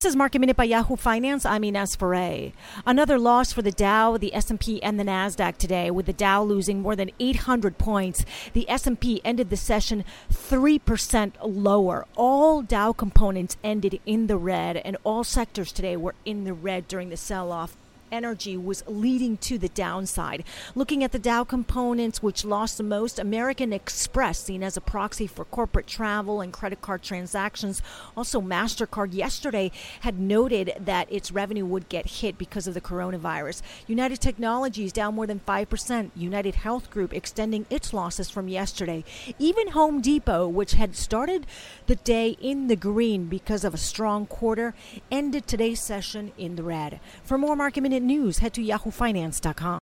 This is Market Minute by Yahoo Finance. I'm Ines Ferre. Another loss for the Dow, the S&P, and the Nasdaq today, with the Dow losing more than 800 points. The S&P ended the session 3% lower. All Dow components ended in the red, and all sectors today were in the red during the sell-off energy was leading to the downside. Looking at the Dow components, which lost the most, American Express, seen as a proxy for corporate travel and credit card transactions. Also, MasterCard yesterday had noted that its revenue would get hit because of the coronavirus. United Technologies down more than 5%. United Health Group extending its losses from yesterday. Even Home Depot, which had started the day in the green because of a strong quarter, ended today's session in the red. For more market news, head to yahoofinance.com.